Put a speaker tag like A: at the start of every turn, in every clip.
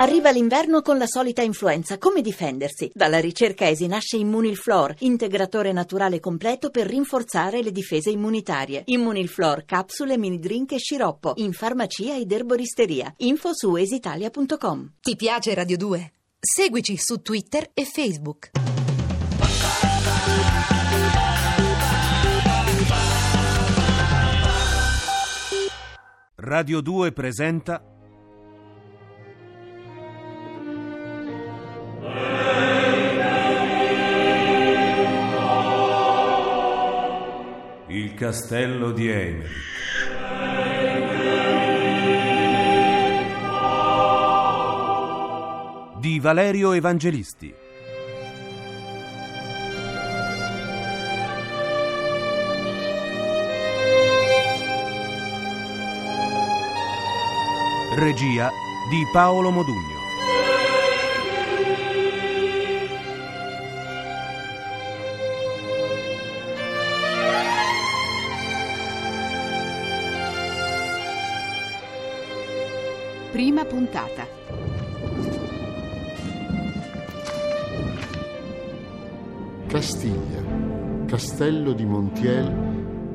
A: Arriva l'inverno con la solita influenza. Come difendersi? Dalla ricerca ESI nasce Immunilflor, integratore naturale completo per rinforzare le difese immunitarie. Immunilflor, capsule, mini drink e sciroppo. In farmacia ed erboristeria. Info su esitalia.com.
B: Ti piace Radio 2? Seguici su Twitter e Facebook.
C: Radio 2 presenta castello di Emerick. Di Valerio Evangelisti. Regia di Paolo Modugno.
B: Prima puntata.
D: Castiglia, Castello di Montiel,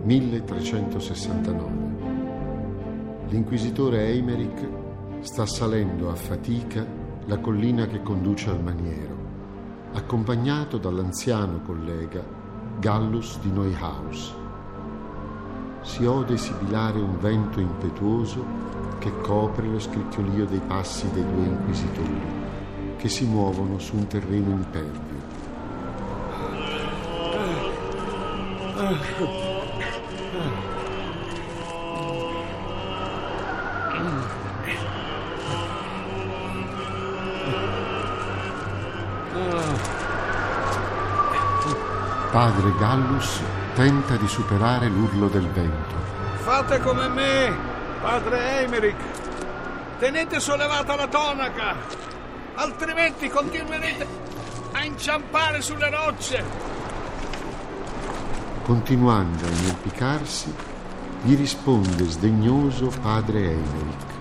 D: 1369. L'inquisitore Eimerick sta salendo a fatica la collina che conduce al maniero, accompagnato dall'anziano collega Gallus di Neuhaus. Si ode sibilare un vento impetuoso che copre lo scricchiolio dei passi dei due inquisitori, che si muovono su un terreno impervio. Padre Gallus tenta di superare l'urlo del vento.
E: Fate come me, padre Emerick. Tenete sollevata la tonaca, altrimenti continuerete a inciampare sulle rocce.
D: Continuando a inerpicarsi, gli risponde sdegnoso padre Eimerick.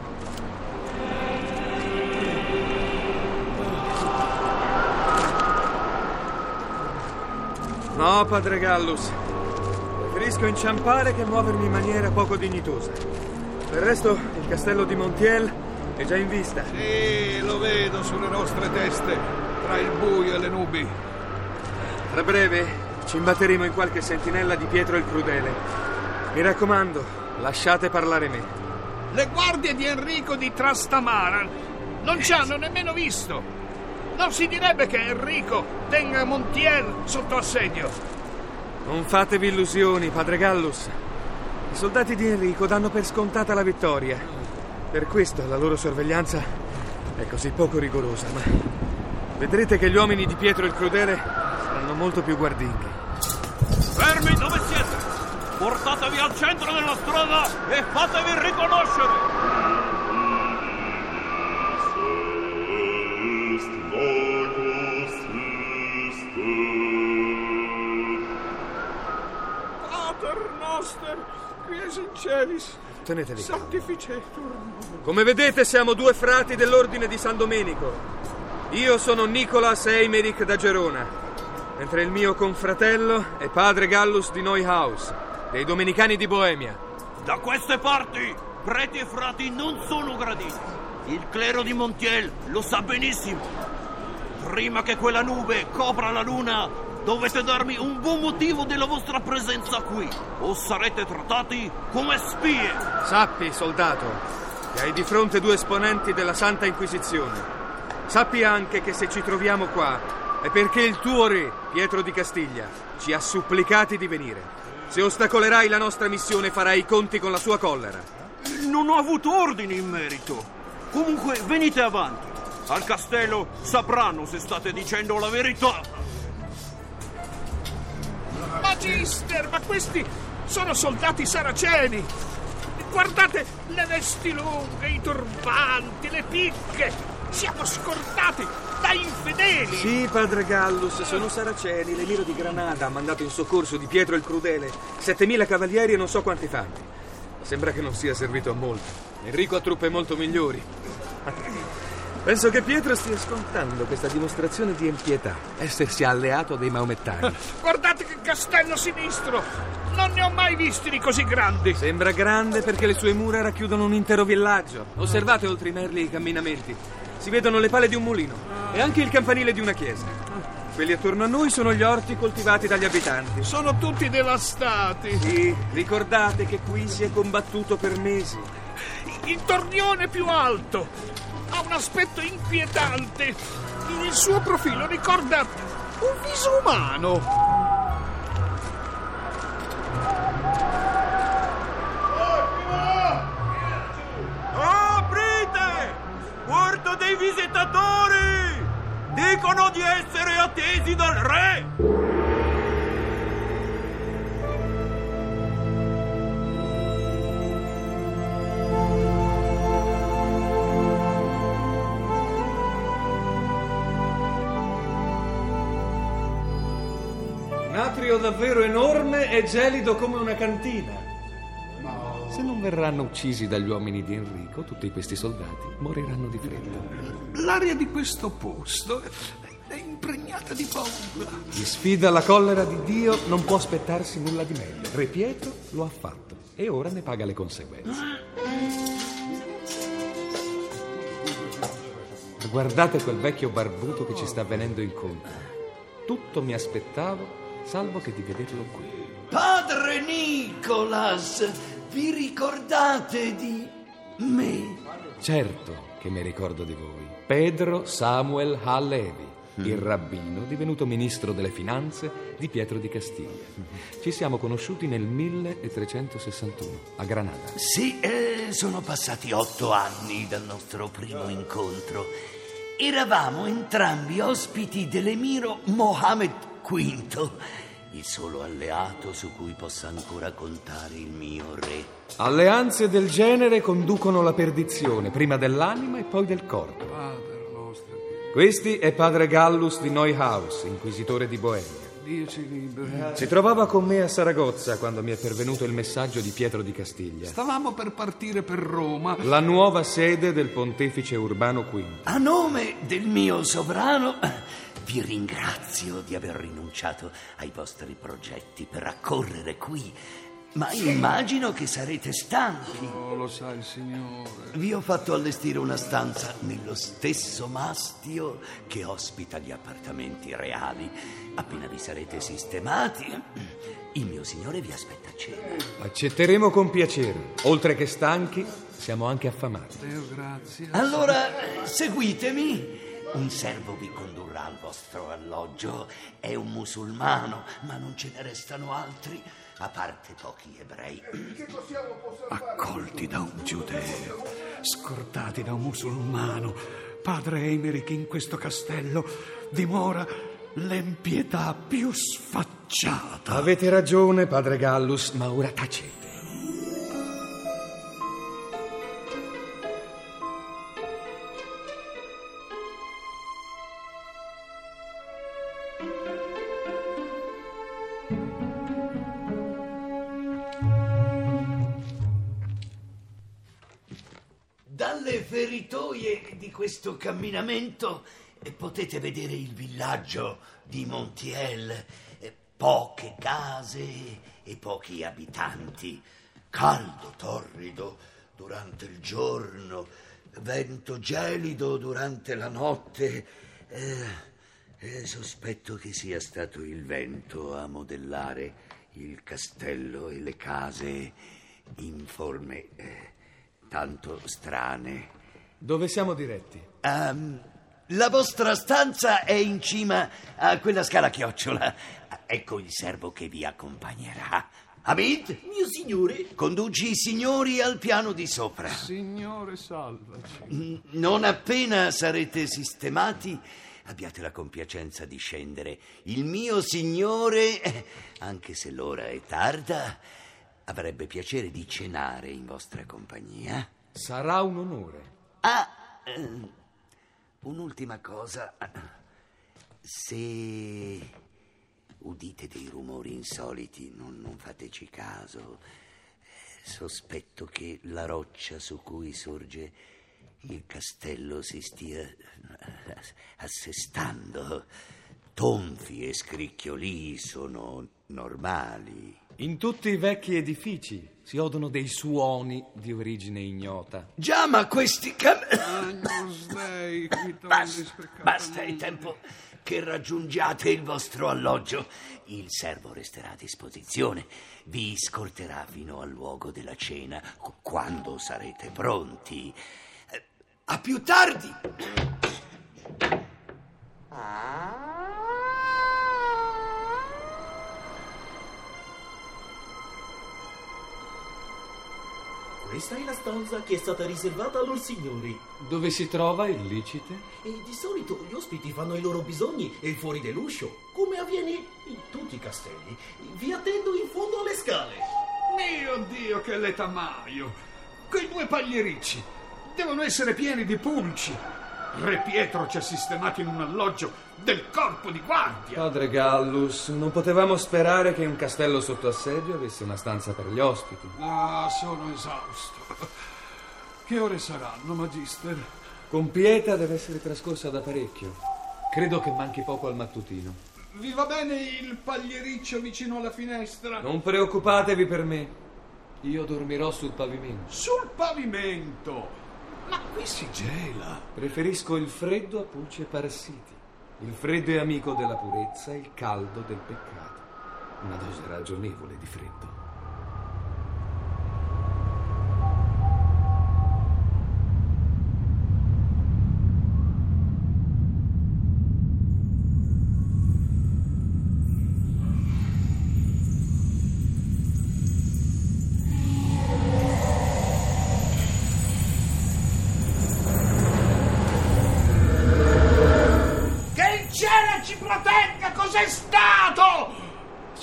F: No, padre Gallus. Preferisco inciampare che muovermi in maniera poco dignitosa. Del resto, il castello di Montiel è già in vista.
E: Sì, lo vedo sulle nostre teste, tra il buio e le nubi.
F: Tra breve ci imbatteremo in qualche sentinella di Pietro il Crudele. Mi raccomando, lasciate parlare me.
E: Le guardie di Enrico di Trastamara non ci hanno nemmeno visto. Non si direbbe che Enrico tenga Montiel sotto assedio.
F: Non fatevi illusioni, padre Gallus. I soldati di Enrico danno per scontata la vittoria. Per questo la loro sorveglianza è così poco rigorosa, ma vedrete che gli uomini di Pietro il Crudele saranno molto più guardinghi.
G: Fermi dove siete! Portatevi al centro della strada e fatevi riconoscere!
E: In celis,
F: Tenetevi calmi.
E: sanctificetur.
F: Come vedete siamo due frati dell'ordine di San Domenico. Io sono Nicolas Eimerick da Gerona, mentre il mio confratello è padre Gallus di Neuhaus, dei Domenicani di Boemia.
G: Da queste parti, preti e frati non sono graditi. Il clero di Montiel lo sa benissimo. Prima che quella nube copra la luna, dovete darmi un buon motivo della vostra presenza qui, o sarete trattati come spie.
F: Sappi, soldato, che hai di fronte due esponenti della Santa Inquisizione. Sappi anche che se ci troviamo qua è perché il tuo re, Pietro di Castiglia, ci ha supplicati di venire. Se ostacolerai la nostra missione farai i conti con la sua collera.
G: Non ho avuto ordini in merito. Comunque, venite avanti. Al castello sapranno se state dicendo la verità.
E: Magister, ma questi sono soldati saraceni. Guardate le vesti lunghe, i turbanti, le picche. Siamo scortati da infedeli.
F: Sì, padre Gallus, sono saraceni. L'emiro di Granada ha mandato in soccorso di Pietro il Crudele 7000 cavalieri e non so quanti fanti. Sembra che non sia servito a molto. Enrico ha truppe molto migliori. Penso che Pietro stia scontando questa dimostrazione di impietà, essersi alleato dei maomettani.
E: Guardate che castello sinistro! Non ne ho mai visti di così grandi.
F: Sembra grande perché le sue mura racchiudono un intero villaggio. Osservate oltre i merli i camminamenti. Si vedono le pale di un mulino e anche il campanile di una chiesa. Quelli attorno a noi sono gli orti coltivati dagli abitanti.
E: Sono tutti devastati.
F: Sì, ricordate che qui si è combattuto per mesi.
E: Il tornione più alto aspetto inquietante. Il suo profilo ricorda un viso umano.
G: Aprite! Porto dei visitatori! Dicono di essere attesi dal re!
F: Davvero enorme e gelido come una cantina. Se non verranno uccisi dagli uomini di Enrico, tutti questi soldati moriranno di freddo.
E: L'aria di questo posto è impregnata di paura.
F: Chi sfida la collera di Dio non può aspettarsi nulla di meglio. Re Pietro lo ha fatto e ora ne paga le conseguenze. Guardate quel vecchio barbuto che ci sta venendo incontro. Tutto mi aspettavo, salvo che di vederlo qui.
H: Padre Nicolas, vi ricordate di me?
F: Certo che mi ricordo di voi. Pedro Samuel Hallevi, il rabbino divenuto ministro delle finanze di Pietro di Castiglia. Ci siamo conosciuti nel 1361 a Granada.
H: Sì, eh, sono passati otto anni dal nostro primo incontro. Eravamo entrambi ospiti dell'emiro Mohammed V, il solo alleato su cui possa ancora contare il mio re.
F: Alleanze del genere conducono alla perdizione, prima dell'anima e poi del corpo. Questi è padre Gallus di Neuhaus, inquisitore di Boemia. Si trovava con me a Saragozza quando mi è pervenuto il messaggio di Pietro di Castiglia.
E: Stavamo per partire per Roma.
F: La nuova sede del pontefice Urbano V.
H: A nome del mio sovrano, vi ringrazio di aver rinunciato ai vostri progetti per accorrere qui. Ma immagino che sarete stanchi.
E: Oh, lo sa il Signore.
H: Vi ho fatto allestire una stanza nello stesso mastio che ospita gli appartamenti reali. Appena vi sarete sistemati, il mio signore vi aspetta a cena.
F: Accetteremo con piacere. Oltre che stanchi, siamo anche affamati.
E: Dio grazie.
H: Allora, seguitemi. Un servo vi condurrà al vostro alloggio. È un musulmano, ma non ce ne restano altri, a parte pochi ebrei.
E: Accolti da un giudeo, scordati da un musulmano, padre Emerick in questo castello dimora l'empietà più sfacciata.
F: Avete ragione, padre Gallus, ma ora tacete.
H: Di questo camminamento potete vedere il villaggio di Montiel. Eh, Poche case e pochi abitanti. Caldo torrido durante il giorno, vento gelido durante la notte. Eh, eh, sospetto che sia stato il vento a modellare il castello e le case in forme eh, tanto strane.
F: Dove siamo diretti?
H: Ehm, la vostra stanza è in cima a quella scala a chiocciola. Ecco il servo che vi accompagnerà. Abid, mio signore, conduci i signori al piano di sopra.
E: Signore, salvaci.
H: Mm, Non appena sarete sistemati, abbiate la compiacenza di scendere. Il mio signore, anche se l'ora è tarda, avrebbe piacere di cenare in vostra compagnia.
F: Sarà un onore.
H: Ah, eh, un'ultima cosa. Se udite dei rumori insoliti, non, non fateci caso. Eh, Sospetto che la roccia su cui sorge il castello si stia assestando. Tonfi e scricchioli sono normali.
F: In tutti i vecchi edifici si odono dei suoni di origine ignota.
H: Già, ma questi cam...
E: Qui
H: Basta, basta, è tempo che raggiungiate il vostro alloggio. Il servo resterà a disposizione. Vi scorterà fino al luogo della cena qu- quando sarete pronti. Eh, A più tardi!
I: Questa è la stanza che è stata riservata a loro signori.
F: Dove si trova il licite?
I: E di solito gli ospiti fanno i loro bisogni e fuori dell'uscio, come avviene in tutti i castelli. Vi attendo in fondo alle scale.
E: Mio Dio, che letamaio! Quei due pagliericci devono essere pieni di pulci. Re Pietro ci ha sistemato in un alloggio del corpo di guardia.
F: Padre Gallus, non potevamo sperare che un castello sotto assedio avesse una stanza per gli ospiti.
E: Ah, sono esausto. Che ore saranno, Magister?
F: Con Pieta deve essere trascorsa da parecchio. Credo che manchi poco al mattutino.
E: Vi va bene il pagliericcio vicino alla finestra?
F: Non preoccupatevi per me. Io dormirò sul pavimento.
E: Sul pavimento! Ma qui si gela.
F: Preferisco il freddo a pulci e parassiti. Il freddo è amico della purezza, il caldo del peccato. Una dose ragionevole di freddo.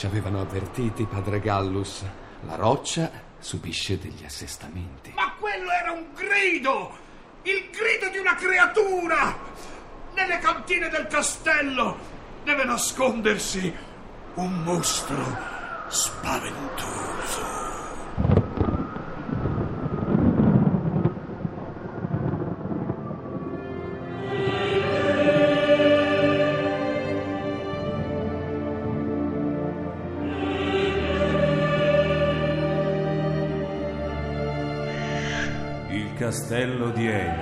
F: Ci avevano avvertiti, padre Gallus. La roccia subisce degli assestamenti.
E: Ma quello era un grido! Il grido di una creatura! Nelle cantine del castello deve nascondersi un mostro spaventoso.
C: Il castello di Emily.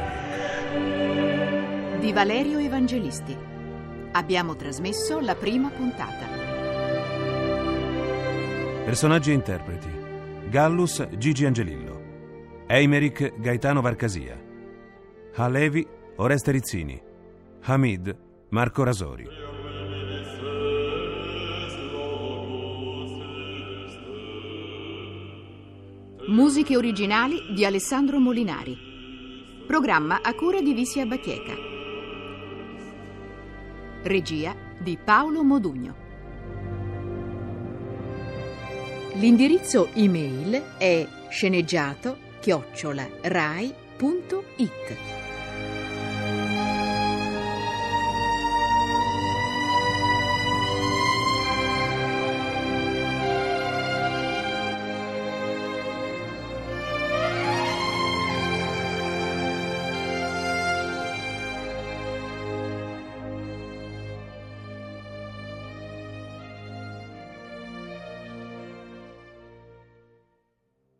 A: Di Valerio Evangelisti. Abbiamo trasmesso la prima puntata.
C: Personaggi e interpreti. Gallus Gigi Angelillo. Eimerick Gaetano Varcasia. Halevi Oreste Rizzini. Hamid Marco Rasori.
A: Musiche originali di Alessandro Molinari. Programma a cura di Visia Bacheca. Regia di Paolo Modugno. L'indirizzo email è sceneggiato chiocciola rai.it.